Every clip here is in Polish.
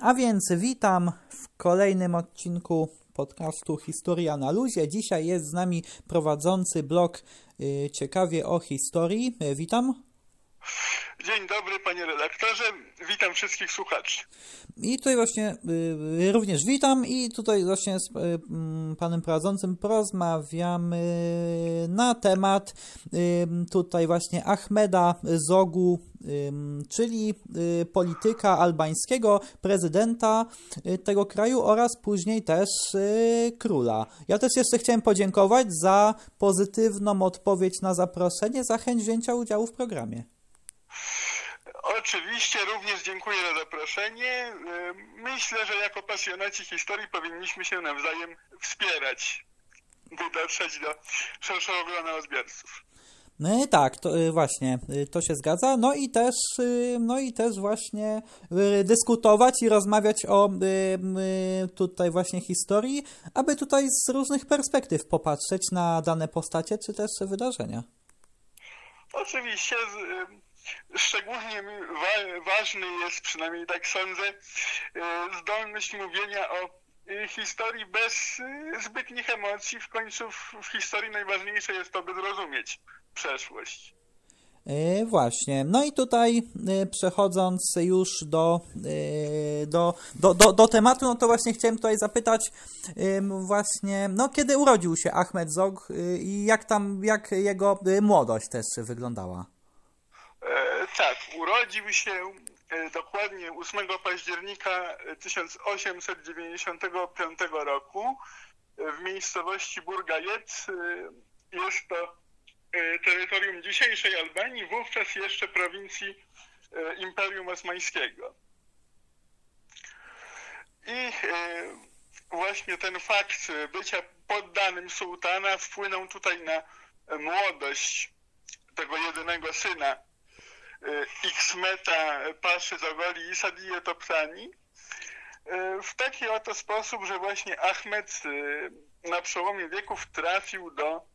A więc witam w kolejnym odcinku podcastu Historia na luzie. Dzisiaj jest z nami prowadzący blog y, Ciekawie o historii. Witam. Dzień dobry panie redaktorze, witam wszystkich słuchaczy. I tutaj właśnie y, również witam i tutaj właśnie z y, panem prowadzącym porozmawiamy na temat y, tutaj właśnie Ahmeda Zogu, czyli polityka albańskiego, prezydenta tego kraju oraz później też króla. Ja też jeszcze chciałem podziękować za pozytywną odpowiedź na zaproszenie, za chęć wzięcia udziału w programie. Oczywiście również dziękuję za zaproszenie. Myślę, że jako pasjonaci historii powinniśmy się nawzajem wspierać, by dotrzeć do szerszego grona odbiorców. No tak, to y, właśnie, y, to się zgadza. No i też, y, no i też właśnie dyskutować i rozmawiać o tutaj właśnie historii, aby tutaj z różnych perspektyw popatrzeć na dane postacie czy też wydarzenia. Oczywiście szczególnie ważny jest, przynajmniej tak sądzę, e, zdolność mówienia o e, historii bez e, zbytnich emocji. W końcu w historii najważniejsze jest to, by zrozumieć przeszłość. Właśnie. No i tutaj przechodząc już do, do, do, do, do tematu, no to właśnie chciałem tutaj zapytać właśnie, no kiedy urodził się Ahmed Zog i jak tam, jak jego młodość też wyglądała? Tak, urodził się e, dokładnie 8 października 1895 roku w miejscowości Burgajet. E, jest to e, terytorium dzisiejszej Albanii, wówczas jeszcze prowincji Imperium Osmańskiego. I właśnie ten fakt bycia poddanym sułtana wpłynął tutaj na młodość tego jedynego syna Xmeta Paszy Zogoli i Sadije Topsani e, w taki oto sposób, że właśnie Ahmed e, na przełomie wieków trafił do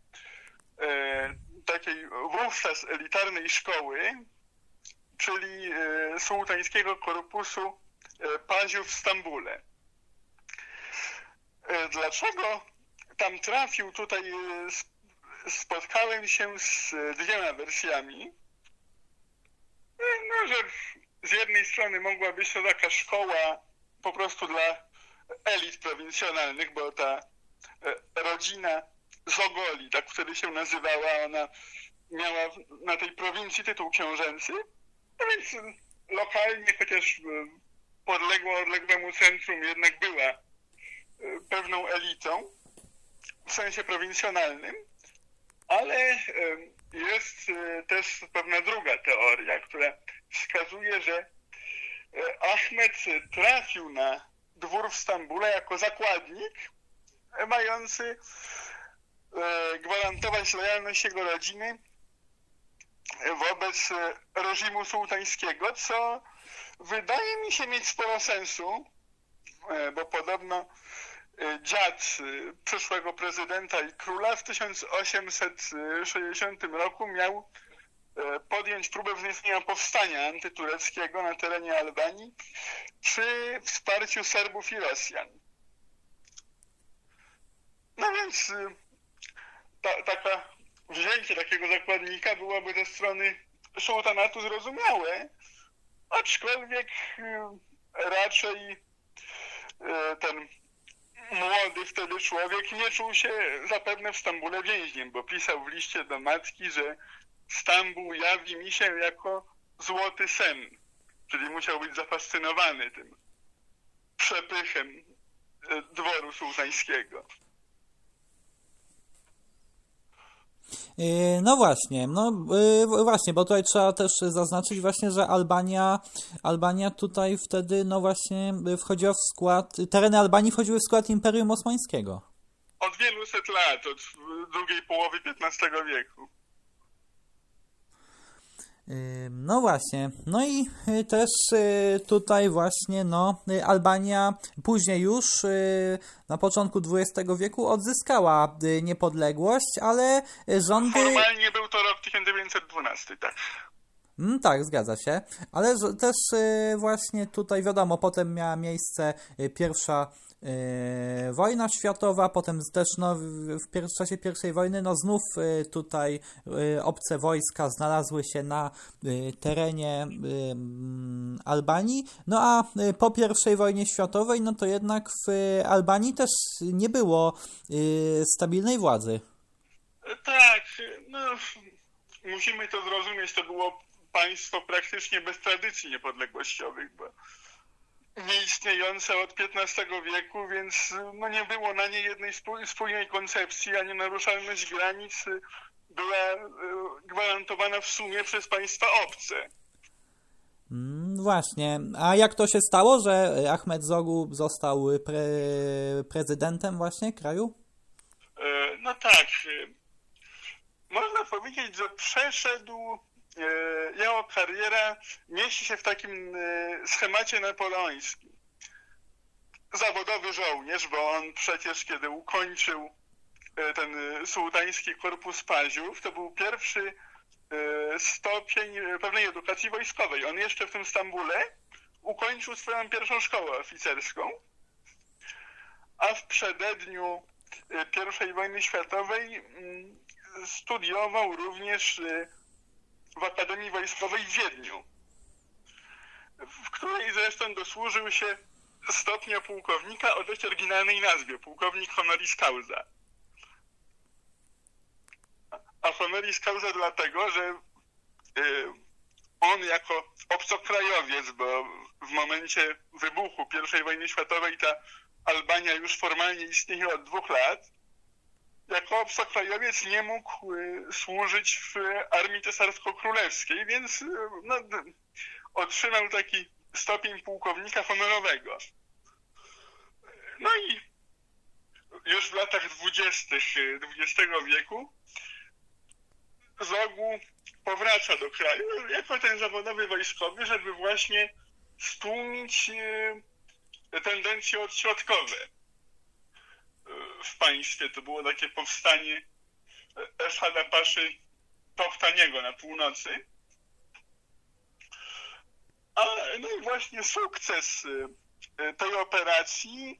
takiej wówczas elitarnej szkoły, czyli sułtańskiego korpusu paziów w Stambule. Dlaczego tam trafił? Tutaj spotkałem się z dwiema wersjami. No, że z jednej strony mogła być to taka szkoła po prostu dla elit prowincjonalnych, bo ta e, rodzina Zogoli, tak wtedy się nazywała, ona miała na tej prowincji tytuł książęcy, no więc lokalnie, chociaż podległa odległemu centrum, jednak była e, pewną elitą w sensie prowincjonalnym, ale jest e, też pewna druga teoria, która wskazuje, że e, Ahmed trafił na dwór w Stambule jako zakładnik mający e, gwarantować lojalność jego rodziny wobec reżimu sułtańskiego, co wydaje mi się mieć sporo sensu, bo podobno dziad y, przyszłego prezydenta i króla w 1860 roku miał y, podjąć próbę wzniecenia powstania antytureckiego na terenie Albanii przy wsparciu Serbów i Rosjan. No więc y, ta, taka wzięcie takiego zakładnika byłoby ze strony sułtanatu zrozumiałe, aczkolwiek raczej ten młody wtedy człowiek nie czuł się zapewne w Stambule więźniem, bo pisał w liście do matki, że Stambuł jawi mi się jako złoty sen, czyli musiał być zafascynowany tym przepychem e, dworu sułtańskiego. Yy, no właśnie, no yy, właśnie, bo tutaj trzeba też zaznaczyć właśnie, że Albania, Albania tutaj wtedy no właśnie wchodziła w skład, tereny Albanii wchodziły w skład Imperium Osmańskiego. Od wielu set lat, od drugiej połowy XV wieku. No właśnie, no i y, też y, tutaj właśnie no, y, Albania później już na początku XX wieku odzyskała niepodległość, ale rządy... Formalnie był to rok 1912, tak. Mm, tak, zgadza się. Ale też właśnie tutaj wiadomo, potem miała miejsce pierwsza wojna światowa, potem też no, w, w, czasie pierwszej wojny no znów tutaj obce wojska znalazły się na terenie mm, Albanii. No a po pierwszej wojnie światowej no to jednak w Albanii też nie było stabilnej władzy. Tak, no musimy to zrozumieć, to było państwo praktycznie bez tradycji niepodległościowych, bo nieistniejące od XV wieku, więc no nie było na niej jednej spójnej koncepcji, a nienaruszalność granic była e, gwarantowana w sumie przez państwa obce. Mm, właśnie. A jak to się stało, że Ahmed Zogu został pre prezydentem właśnie kraju? E, no tak. Można powiedzieć, że przeszedł E, jego kariera mieści się w takim e, schemacie napoleońskim. Zawodowy żołnierz, bo on przecież kiedy ukończył e, ten sułtański korpus paziów, to był pierwszy stopień pewnej edukacji wojskowej. On jeszcze w tym Stambule ukończył swoją pierwszą szkołę oficerską, a w przededniu I wojny światowej mm, studiował również w Akademii Wojskowej w Wiedniu, w której zresztą dosłużył się stopnia pułkownika o dość oryginalnej nazwie, pułkownik honoris causa. A honoris causa dlatego, że y, on jako obcokrajowiec, bo w momencie wybuchu I wojny światowej ta Albania już formalnie istnieje od dwóch lat, jako obcokrajowiec nie mógł y, służyć w armii cesarsko-królewskiej, więc y, no, otrzymał taki stopień pułkownika honorowego. No i już w latach dwudziestych XX wieku Zogu powraca do kraju jako ten zawodowy wojskowy, żeby właśnie stłumić y, tendencje odśrodkowe państwie. To było takie powstanie Eszada Paszy Toptaniego na północy. A, no i właśnie sukces y, tej operacji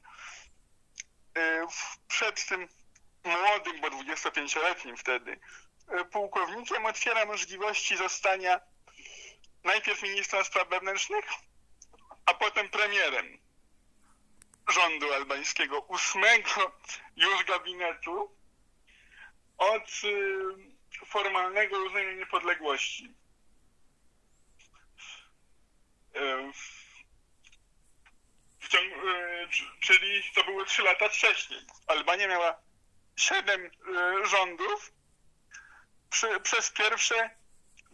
y, przed tym młodym, bo 25-letnim wtedy, y, pułkownikiem otwiera możliwości zostania najpierw ministra spraw wewnętrznych, a potem premierem rządu albańskiego, ósmego już gabinetu od y, formalnego uznania niepodległości. Y, ciągu, y, czyli to były trzy lata wcześniej. Albania miała siedem rządów przy, przez pierwsze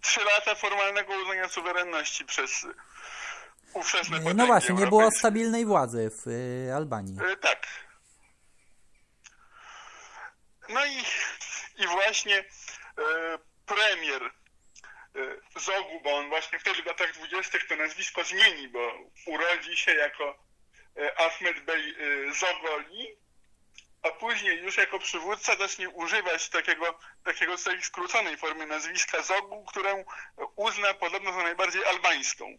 trzy lata formalnego uznania suwerenności przez ówczesne No właśnie, nie było stabilnej władzy w y, Albanii. Y, tak. No i, i właśnie y, premier Zogu, bo on właśnie wtedy w latach dwudziestych to nazwisko zmieni, bo urodzi się jako Ahmed Bey Zogoli, a później już jako przywódca zacznie używać takiego, takiego skróconej formy nazwiska Zogu, którą uzna podobno za najbardziej albańską.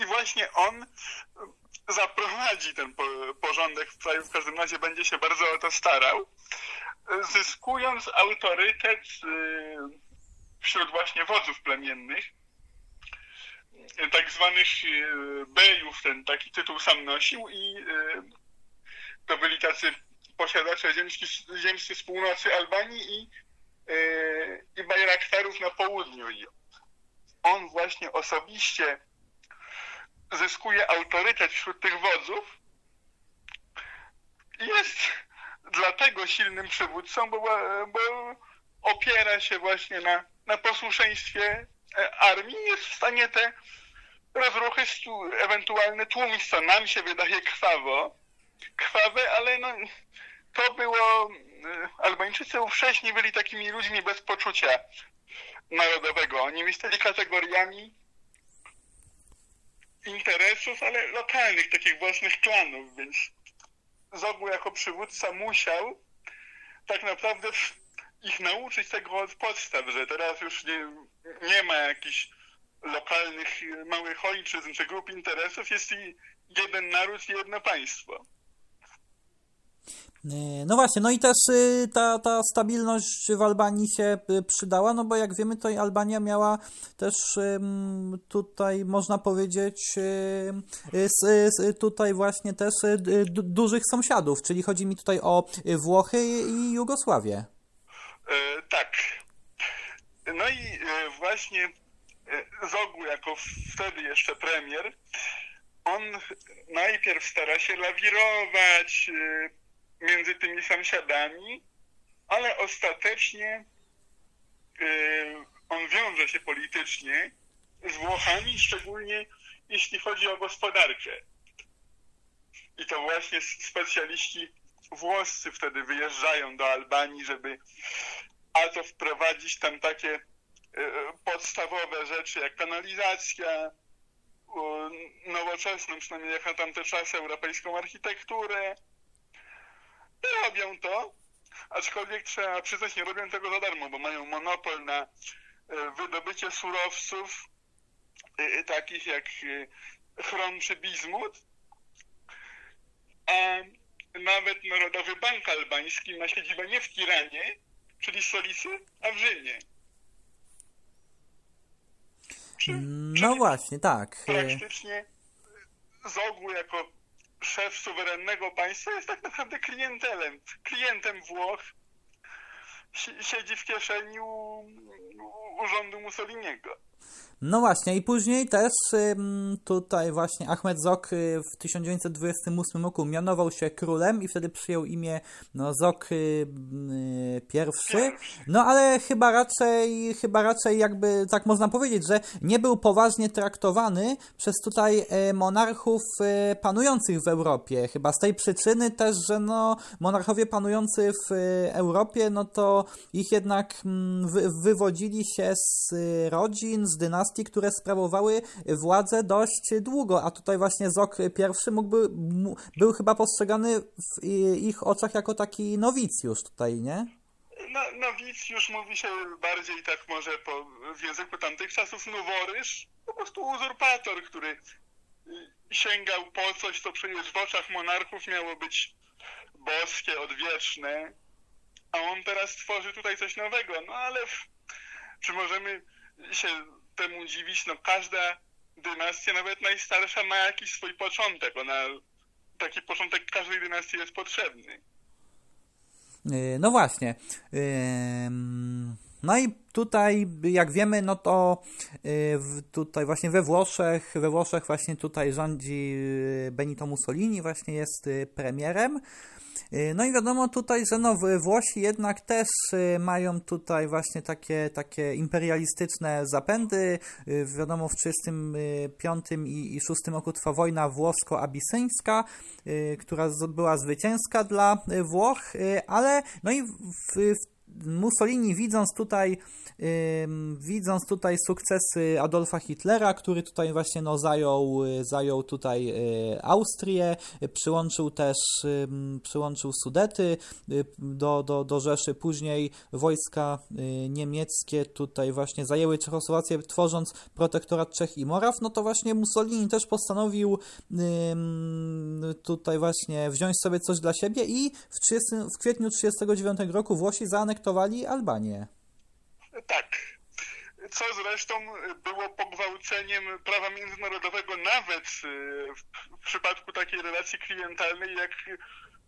I właśnie on zaprowadzi ten porządek w kraju, w każdym razie będzie się bardzo o to starał, zyskując autorytet y, wśród właśnie wodzów plemiennych, tak zwanych bejów, ten taki tytuł sam nosił i to byli tacy posiadacze ziemscy, ziemscy z północy Albanii i, i bajraktarów na południu. I on właśnie osobiście zyskuje autorytet wśród tych wodzów, jest dlatego silnym przywódcą, bo, bo opiera się właśnie na, na posłuszeństwie e, armii, jest w stanie te rozruchy ewentualne tłumić, co nam się wydaje krwawo, krwawe, ale no, to było, e, Albańczycy ówcześni byli takimi ludźmi bez poczucia narodowego. Oni myśleli kategoriami interesów, ale lokalnych, takich własnych klanów, więc Zogu jako przywódca musiał tak naprawdę ich nauczyć tego od podstaw, że teraz już nie, nie ma jakichś lokalnych małych ojczyzn czy grup interesów, jest jeden naród i jedno państwo. E, no właśnie, no i też y, ta, ta stabilność w Albanii się y, przydała, no bo jak wiemy, to Albania miała też tutaj, można powiedzieć, y, tutaj właśnie też dużych sąsiadów, czyli chodzi mi tutaj o Włochy i Jugosławię. E, tak. No i e, właśnie Zogu jako wtedy jeszcze premier, on najpierw stara się lawirować, między tymi sąsiadami, ale ostatecznie yy, on wiąże się politycznie z Włochami, szczególnie jeśli chodzi o gospodarkę. I to właśnie specjaliści włoscy wtedy wyjeżdżają do Albanii, żeby a to wprowadzić tam takie yy, podstawowe rzeczy jak kanalizacja, nowoczesną, przynajmniej jak na tamte czasy, europejską architekturę, robią to, aczkolwiek trzeba przyznać, nie robią tego za darmo, bo mają monopol na e, wydobycie surowców e, takich jak e, chrom czy bizmut, a nawet Narodowy Bank Albański ma siedzibę nie w Tiranie, czyli stolicy, a w Rzymie. no właśnie, tak. Praktycznie z ogółu jako szef suwerennego państwa jest tak naprawdę klientelem, klientem Włoch. Siedzi w kieszeni u, u rządu Mussoliniego. No właśnie, i później też tutaj właśnie Ahmed Zok y, w 1928 roku mianował się królem i wtedy przyjął imię no, Zok y, y, pierwszy. No ale chyba raczej, chyba raczej jakby tak można powiedzieć, że nie był poważnie traktowany przez tutaj monarchów panujących w Europie. Chyba z tej przyczyny też, że no monarchowie panujący w Europie, no to ich jednak mm, wywodzili się z rodzin, z dynastii, które sprawowały władzę dość długo, a tutaj właśnie Zok I mógłby, był chyba postrzegany w ich oczach jako taki nowicjusz tutaj, nie? No, nowicjusz mówi się bardziej tak może po, w języku tamtych czasów noworyż, po prostu uzurpator, który sięgał po coś, co przecież w oczach monarchów miało być boskie, odwieczne, a on teraz tworzy tutaj coś nowego. No ale czy możemy się temu dziwić, no każda dynastia, nawet najstarsza, ma jakiś swój początek. Ona, taki początek każdej dynastii jest potrzebny. E, no właśnie. No i tutaj, jak wiemy, no to e, tutaj właśnie we Włoszech, we Włoszech właśnie tutaj rządzi Benito Mussolini, właśnie jest premierem. Y, no i wiadomo tutaj, że no, Włosi jednak też y, mają tutaj właśnie takie, takie imperialistyczne zapędy. Y, wiadomo, w 1935 i, i 6 roku trwa wojna włosko-abisyńska, która była zwycięska dla Włoch, ale no i w, w Mussolini widząc tutaj widząc tutaj sukcesy Adolfa Hitlera, który tutaj właśnie no, zajął, zajął tutaj y, Austrię, przyłączył też przyłączył Sudety y, do, do, do Rzeszy, później wojska y, niemieckie tutaj właśnie zajęły Czechosłowację, tworząc protektorat Czech i Moraw, no to właśnie Mussolini też postanowił tutaj właśnie wziąć sobie coś dla siebie i w, 30, w kwietniu 1939 roku Włosi zaanektowali Albanię. Tak. Co zresztą było pogwałceniem prawa międzynarodowego nawet y, w przypadku takiej relacji klientalnej, jak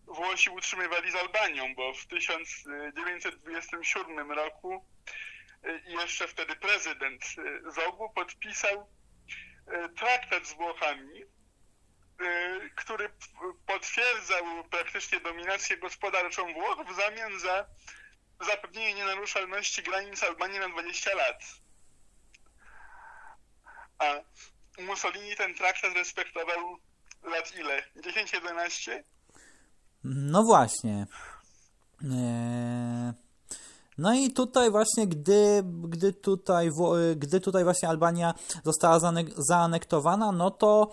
Włosi utrzymywali z Albanią, bo w 1927 roku y, jeszcze wtedy prezydent y, Zogu podpisał traktat z Włochami, który potwierdzał praktycznie dominację gospodarczą Włoch w zamian za zapewnienie nienaruszalności granic Albanii na 20 lat. A Mussolini ten traktat respektował lat ile? 10-11? No właśnie. Eee... No i tutaj właśnie, gdy, gdy, tutaj, gdy tutaj właśnie Albania została zaanektowana, no to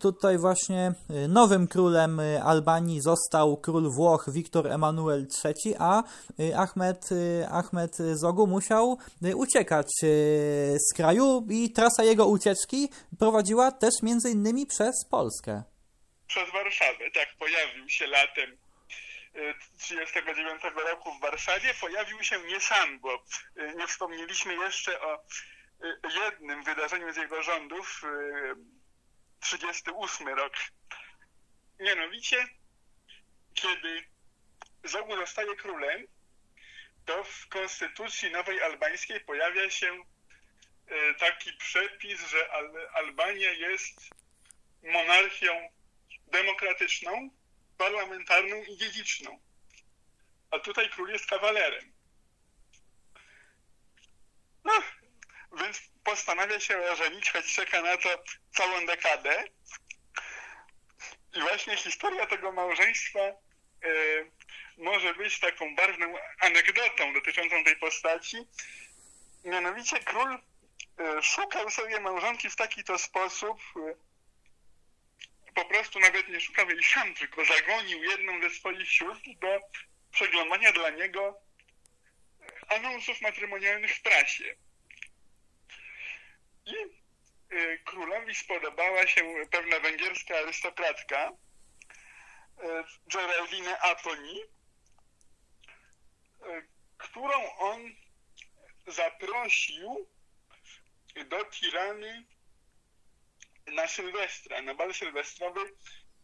tutaj właśnie y, nowym królem y, Albanii został król Włoch Wiktor Emanuel III, a Ahmed, Ahmed Zogu musiał uciekać z kraju i trasa jego ucieczki prowadziła też między innymi przez Polskę. Przez Warszawę, tak, pojawił się latem 1939 roku w Warszawie, pojawił się nie sam, bo nie wspomnieliśmy jeszcze o jednym wydarzeniu z jego rządów, 38 rok. Mianowicie, kiedy Zogu zostaje królem, to w konstytucji nowej albańskiej pojawia się e, taki przepis, że Albania jest monarchią demokratyczną, parlamentarną i dziedziczną. A tutaj król jest kawalerem. No, więc postanawia się ożenić, choć czeka na to całą dekadę. I właśnie historia tego małżeństwa e, może być taką barwną anegdotą dotyczącą tej postaci. Mianowicie król e, szukał sobie małżonki w taki to sposób, e, po prostu nawet nie szukał jej sam, tylko zagonił jedną ze swoich sióstr do przeglądania dla niego anonsów matrymonialnych w prasie. I y, królowi spodobała się pewna węgierska arystokratka, y, Geraldine Aponi, y, którą on zaprosił do Tirany na Sylwestra, na bal sylwestrowy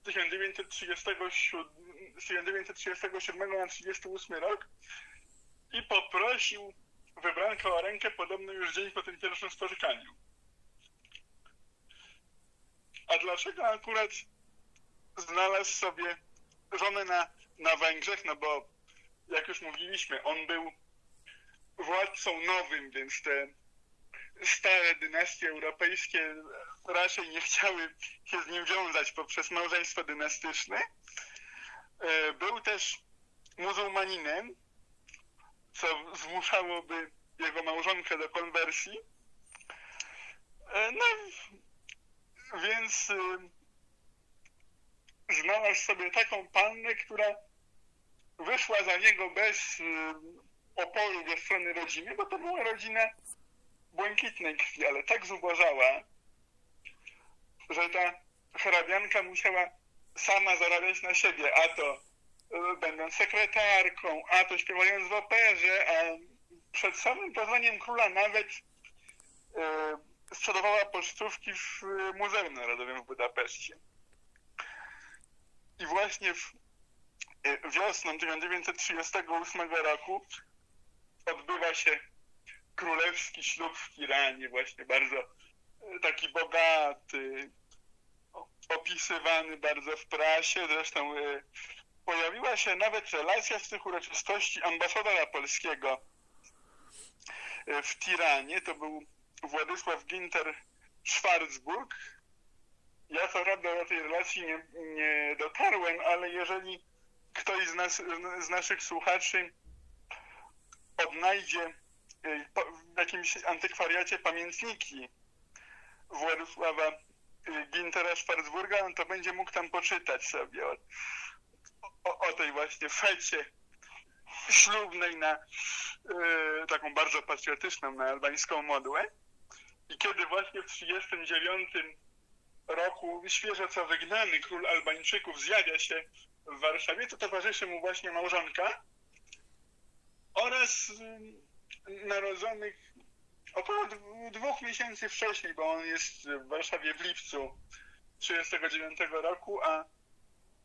1937, 1937 na 38 rok i poprosił wybrankę o rękę podobno już dzień po tym pierwszym spotkaniu. A dlaczego akurat znalazł sobie żonę na, na Węgrzech? No bo, jak już mówiliśmy, on był władcą nowym, więc te stare dynastie europejskie raczej nie chciały się z nim wiązać poprzez małżeństwo dynastyczne. E, był też muzułmaninem, co zmuszałoby jego małżonkę do konwersji. E, no, więc y, znalazł sobie taką pannę, która wyszła za niego bez y, oporu ze strony rodziny, bo to była rodzina błękitnej krwi, ale tak zubożała, że ta hrabianka musiała sama zarabiać na siebie, a to y, będąc sekretarką, a to śpiewając w operze, a przed samym pozwaniem króla nawet sprzedawała pocztówki w y, Muzeum Narodowym w Budapeszcie. I właśnie w y, wiosną 1938 roku odbywa się królewski ślub w Tiranie, właśnie bardzo y, taki bogaty, opisywany bardzo w prasie. Zresztą pojawiła się nawet relacja z tych uroczystości ambasadora polskiego w Tiranie. To był Władysław Ginter Schwarzburg. Ja co prawda do tej relacji nie, nie dotarłem, ale jeżeli ktoś z, nas, z naszych słuchaczy odnajdzie y, w jakimś antykwariacie pamiętniki Władysława y, Gintera Schwarzburga, no to będzie mógł tam poczytać sobie o, o, o tej właśnie fecie ślubnej na y, taką bardzo patriotyczną, na albańską modłę. I kiedy właśnie w 1939 roku świeżo co wygnany król Albańczyków zjawia się w Warszawie, to towarzyszy mu właśnie małżonka oraz y, narodzonych około dwóch miesięcy wcześniej, bo on jest w Warszawie w lipcu 1939 roku, a,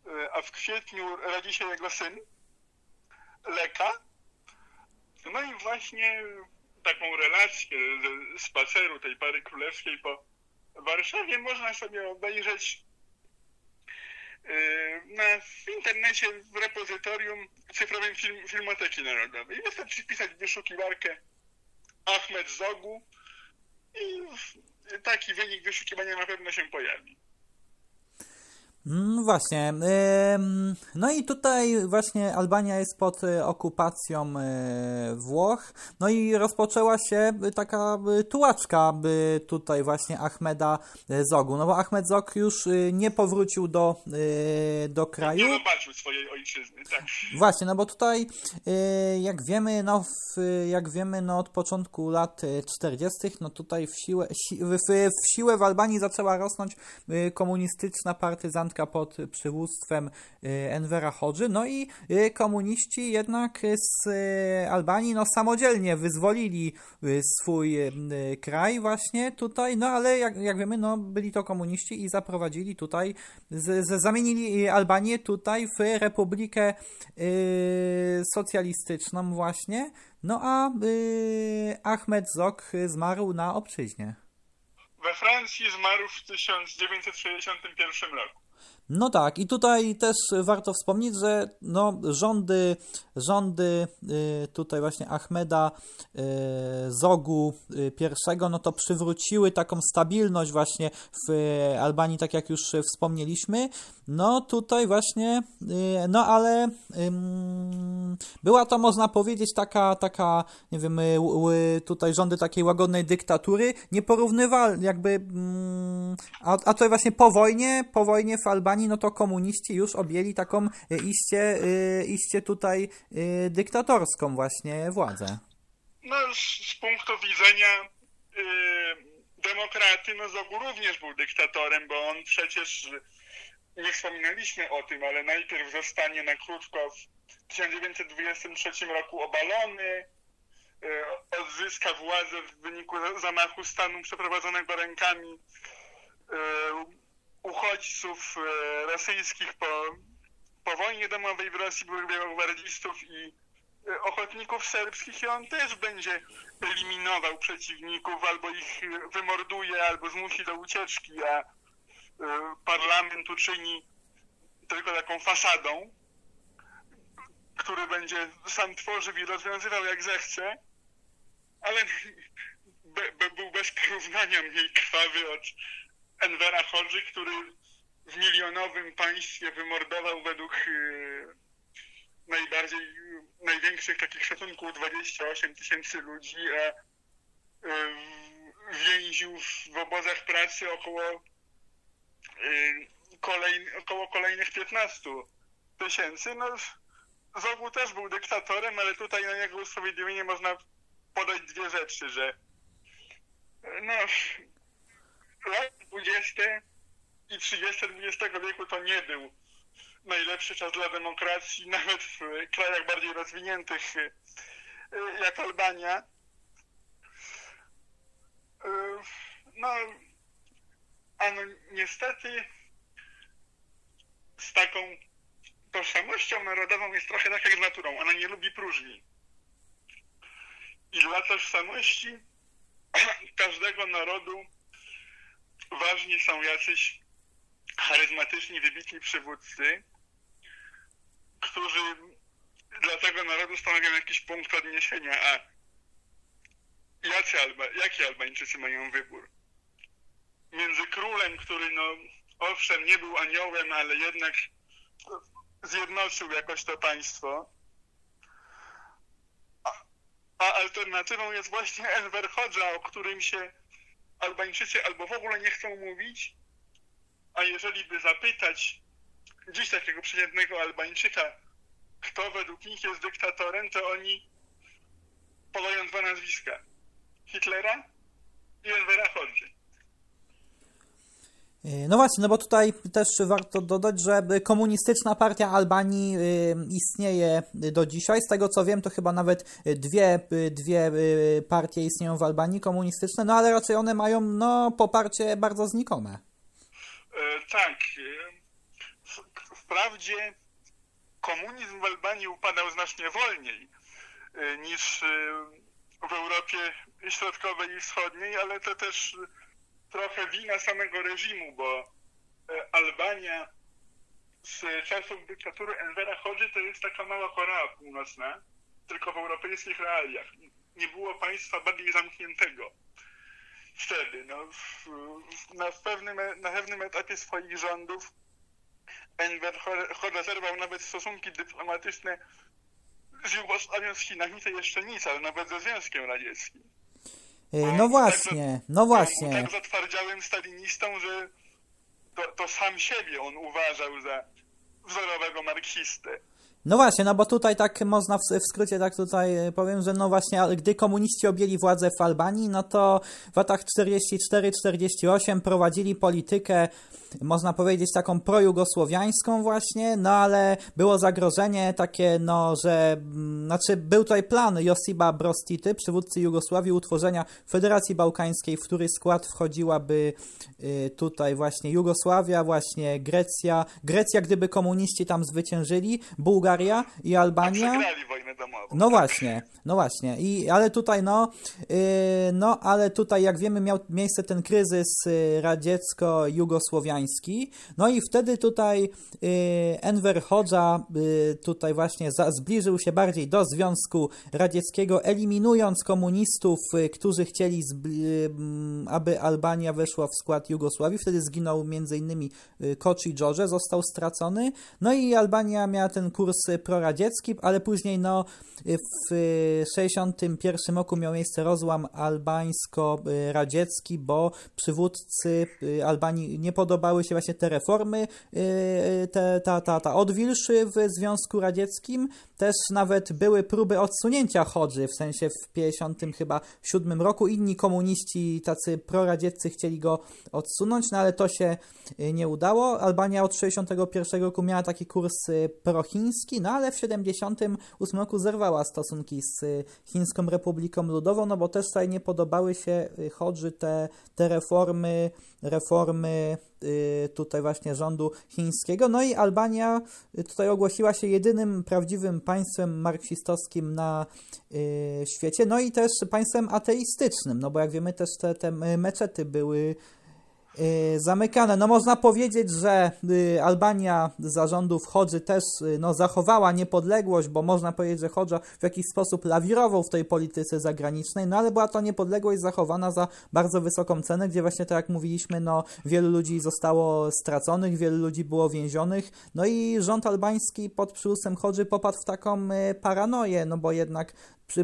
y, a w kwietniu rodzi się jego syn, Leka. No i właśnie taką relację spaceru tej pary królewskiej po Warszawie można sobie obejrzeć yy, na, w internecie w repozytorium cyfrowym film, Filmoteki Narodowej. Wystarczy wpisać wyszukiwarkę Ahmed Zogu i taki wynik wyszukiwania na pewno się pojawi. Mm, właśnie. No i tutaj właśnie Albania jest pod e, okupacją e, Włoch. No i rozpoczęła się taka tułaczka tutaj właśnie Ahmeda Zogu. No bo Ahmed Zog już nie powrócił do, do kraju. Nie zobaczył swojej ojczyzny, tak. Właśnie, no bo tutaj jak wiemy, no jak wiemy, no od początku lat 40. no tutaj w siłę, w, w siłę w Albanii zaczęła rosnąć komunistyczna partyzantka pod przywództwem y, Envera Hodży. No i y, komuniści jednak z y, Albanii no, samodzielnie wyzwolili swój kraj właśnie tutaj, no ale jak, jak wiemy, no, byli to komuniści i zaprowadzili tutaj, z, z, zamienili Albanię tutaj w republikę socjalistyczną właśnie, no a Ahmed Zok zmarł na obczyźnie. We Francji zmarł w 1961 roku. No tak, i tutaj też warto wspomnieć, że no, rządy, rządy y, tutaj właśnie Ahmeda y, Zogu y, I, no to przywróciły taką stabilność właśnie w Albanii, tak jak już wspomnieliśmy. No tutaj właśnie, no ale była to można powiedzieć taka, taka nie wiem, tutaj rządy takiej łagodnej dyktatury, nieporównywalne jakby, mm, a, a tutaj właśnie po wojnie, po wojnie w Albanii no to komuniści już objęli taką e, iście, e, iście tutaj e, dyktatorską właśnie władzę. No, z, punktu widzenia demokraty, no Zogu również był dyktatorem, bo on przecież, nie wspominaliśmy o tym, ale najpierw zostanie na krótko. W 1923 roku obalony, odzyska władzę w wyniku zamachu stanu przeprowadzonego rękami uchodźców e, rosyjskich po, po wojnie domowej w Rosji, byłych białogwardzistów i e, ochotników serbskich i on też będzie eliminował przeciwników, albo ich wymorduje, albo zmusi do ucieczki, a e, parlament uczyni tylko taką fasadą, który będzie sam tworzył i rozwiązywał jak zechce, ale be, be, był bez porównania mniej krwawy od Envera Hodży, który w milionowym państwie wymordował według y, najbardziej, największych takich szacunków 28 tysięcy ludzi, a y, więził w obozach pracy około, y, kolej, około kolejnych 15 tysięcy. No, Zogu też był dyktatorem, ale tutaj na jego usprawiedliwienie można podać dwie rzeczy, że no, lat 20 i 30 XX wieku to nie był najlepszy czas dla demokracji, nawet w krajach bardziej rozwiniętych y, jak Albania. Y, no, a no niestety z taką tożsamością narodową jest trochę tak jak z naturą. Ona nie lubi próżni. I dla tożsamości każdego narodu ważni są jacyś charyzmatyczni, wybitni przywódcy, którzy dla tego narodu stanowią jakiś punkt odniesienia, a jacy Alba, jaki Albańczycy mają wybór? Między królem, który no owszem nie był aniołem, ale jednak zjednoczył jakoś to państwo, a, a alternatywą jest właśnie Enver Hoxha, o którym się Albańczycy albo w ogóle nie chcą mówić, a jeżeli by zapytać dziś takiego przeciętnego Albańczyka, kto według nich jest dyktatorem, to oni podają dwa nazwiska. Hitlera i Envera Hoxhy. No właśnie, no bo tutaj też warto dodać, że komunistyczna partia Albanii y, istnieje do dzisiaj. Z tego co wiem, to chyba nawet dwie, dwie y, partie istnieją w Albanii komunistyczne, no ale raczej one mają no, poparcie bardzo znikome. E, tak. Wprawdzie komunizm w Albanii upadał znacznie wolniej e, niż e, w Europie Środkowej i Wschodniej, ale to też trochę wina samego reżimu, bo e, Albania z czasów dyktatury Envera Hodży to jest taka mała Korea Północna, tylko w europejskich realiach. Nie było państwa bardziej zamkniętego wtedy. No, w, na, pewnym, na pewnym etapie swoich rządów Enver Hoxha zerwał nawet stosunki dyplomatyczne z Jugosławią, z Chinami, to jeszcze nic, ale nawet ze Związkiem Radzieckim. Y, no właśnie, no właśnie. tak zatwardziałym stalinistą, że to, to sam siebie on uważał za wzorowego marksistę. No właśnie, no bo tutaj tak można w, w, skrócie tak tutaj e, powiem, że no właśnie, gdy komuniści objęli władzę w Albanii, no to w latach 44-48 prowadzili politykę, można powiedzieć, taką projugosłowiańską właśnie, no ale było zagrożenie takie, no, że, mm, znaczy był tutaj plan Josiba Brostity, przywódcy Jugosławii, utworzenia Federacji Bałkańskiej, w której skład wchodziłaby y, tutaj właśnie Jugosławia, właśnie Grecja, Grecja, gdyby komuniści tam zwyciężyli, Bułgaria, Bułgaria i Albania. Przegrali wojnę domową. No tak. właśnie, no właśnie. I, ale tutaj, no, yy, no, ale tutaj, jak wiemy, miał miejsce ten kryzys y, radziecko-jugosłowiański. No i wtedy tutaj yy, Enver Hoxha yy, tutaj właśnie za, zbliżył się bardziej do Związku Radzieckiego, eliminując komunistów, y, którzy chcieli, mm, aby Albania weszła w skład Jugosławii. Wtedy zginął m.in. Koci George, został stracony. No i Albania miała ten kurs proradziecki, ale później no, w 1961 roku miał miejsce rozłam albańsko-radziecki, bo przywódcy y, Albanii nie podobały się właśnie te reformy, y, te, ta, ta, ta odwilż w Związku Radzieckim. Też nawet były próby odsunięcia Chodży, w sensie w 50 chyba 7 roku. Inni komuniści, tacy proradzieccy chcieli go odsunąć, no ale to się y, nie udało. Albania od 61 roku miała taki kurs prochiński, no ale w 78 roku zerwała stosunki z Chińską Republiką Ludową, no bo też tutaj nie podobały się Hodży te, te reformy, reformy y, tutaj właśnie rządu chińskiego. No i Albania tutaj ogłosiła się jedynym prawdziwym państwem marksistowskim na y, świecie, no i też państwem ateistycznym, no bo jak wiemy też te, te meczety były Y, zamykane. No można powiedzieć, że y, Albania zarządów Hodży też y, no, zachowała niepodległość, bo można powiedzieć, że Hodża w jakiś sposób lawirował w tej polityce zagranicznej, no ale była to niepodległość zachowana za bardzo wysoką cenę, gdzie właśnie tak jak mówiliśmy, no wielu ludzi zostało straconych, wielu ludzi było więzionych, no i rząd albański pod przywództwem Hodży popadł w taką paranoję, no bo jednak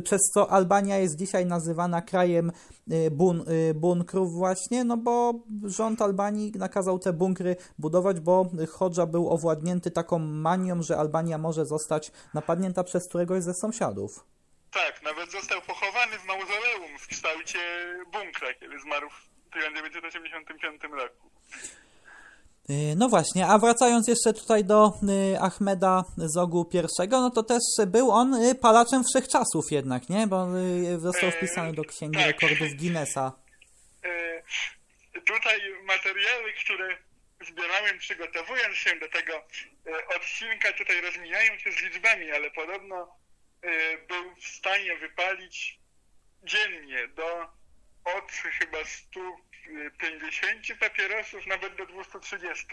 przez co Albania jest dzisiaj nazywana krajem y, bun, y, bunkrów właśnie, no bo rząd Albanii nakazał te bunkry budować, bo Hodża był owładnięty taką manią, że Albania może zostać napadnięta przez któregoś ze sąsiadów. Tak, nawet został pochowany w mauzoleum w kształcie bunkra, kiedy zmarł w 1985 roku. Y, no właśnie, a wracając jeszcze tutaj do y, Ahmeda Zogu I, no to też był on y, palaczem wszechczasów jednak, nie? Bo został wpisany do Księgi tak. Rekordów Guinnessa. Tutaj materiały, które zbierałem przygotowując się do tego odcinka, tutaj rozmijają się z liczbami, ale podobno był w stanie wypalić dziennie do od chyba 100 50 papierosów, nawet do 230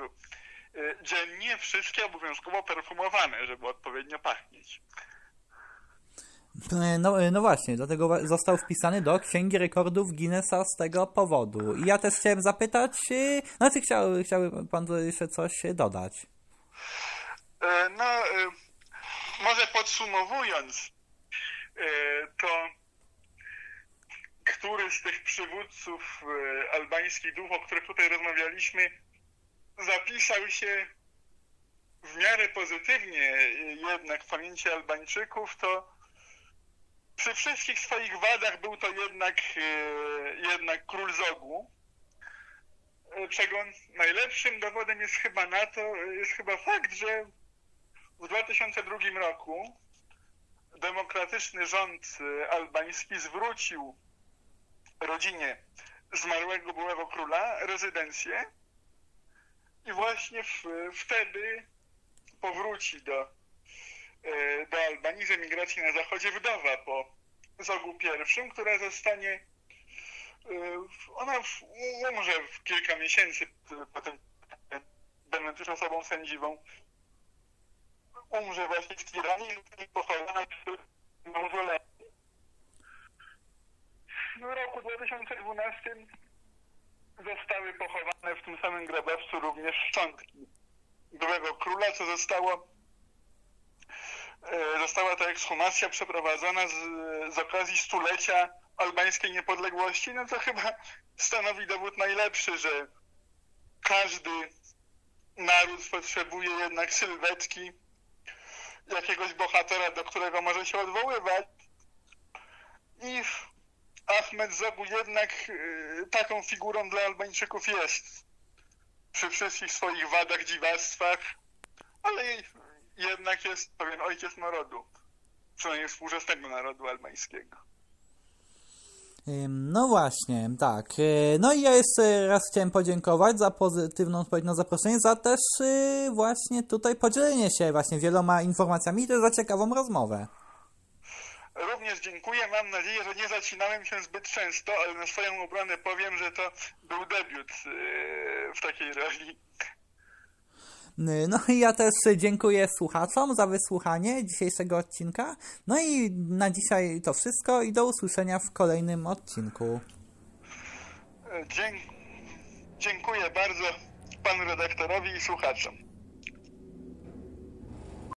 y, dziennie, wszystkie obowiązkowo perfumowane, żeby odpowiednio pachnieć. No, no właśnie, dlatego został wpisany do Księgi Rekordów Guinnessa z tego powodu. I ja też chciałem zapytać, y, no czy chciał, chciałby pan jeszcze coś dodać? E, no, może podsumowując, to który z tych przywódców e, albańskich duchów, o których tutaj rozmawialiśmy, zapisał się w miarę pozytywnie jednak w pamięci Albańczyków, to przy wszystkich swoich wadach był to jednak, e, jednak król Zogu, e, czego najlepszym dowodem jest chyba na to, jest chyba fakt, że w 2002 roku demokratyczny rząd albański zwrócił rodzinie zmarłego byłego króla rezydencję i właśnie w, wtedy powróci do, e, do Albanii z emigracji na zachodzie wdowa po Zogu I, która zostanie e, ona umrze w kilka miesięcy potem będąc osobą sędziwą umrze właśnie w Tiranii i pochowana w mauzoleum w roku 2012 zostały pochowane w tym samym grobowcu również szczątki byłego króla, co zostało e, została ta ekshumacja przeprowadzona z, z okazji stulecia albańskiej niepodległości, no to chyba stanowi dowód najlepszy, że każdy naród potrzebuje jednak sylwetki jakiegoś bohatera, do którego może się odwoływać. I Ahmed Zogu jednak y, taką figurą dla Albańczyków jest. Przy wszystkich swoich wadach, dziwactwach, ale jednak jest pewien ojciec narodu. Przynajmniej współczesnego narodu albańskiego. No właśnie, tak. E, no i ja jeszcze raz chciałem podziękować za pozytywną odpowiedź na zaproszenie, za też y, właśnie tutaj podzielenie się właśnie wieloma informacjami i też za ciekawą rozmowę. Również dziękuję. Mam nadzieję, że nie zacinałem się zbyt często, ale na swoją obronę powiem, że to był debiut y, w takiej roli. No i ja też dziękuję słuchaczom za wysłuchanie dzisiejszego odcinka. No i na dzisiaj to wszystko i do usłyszenia w kolejnym odcinku. Dziękuję bardzo panu redaktorowi i słuchaczom.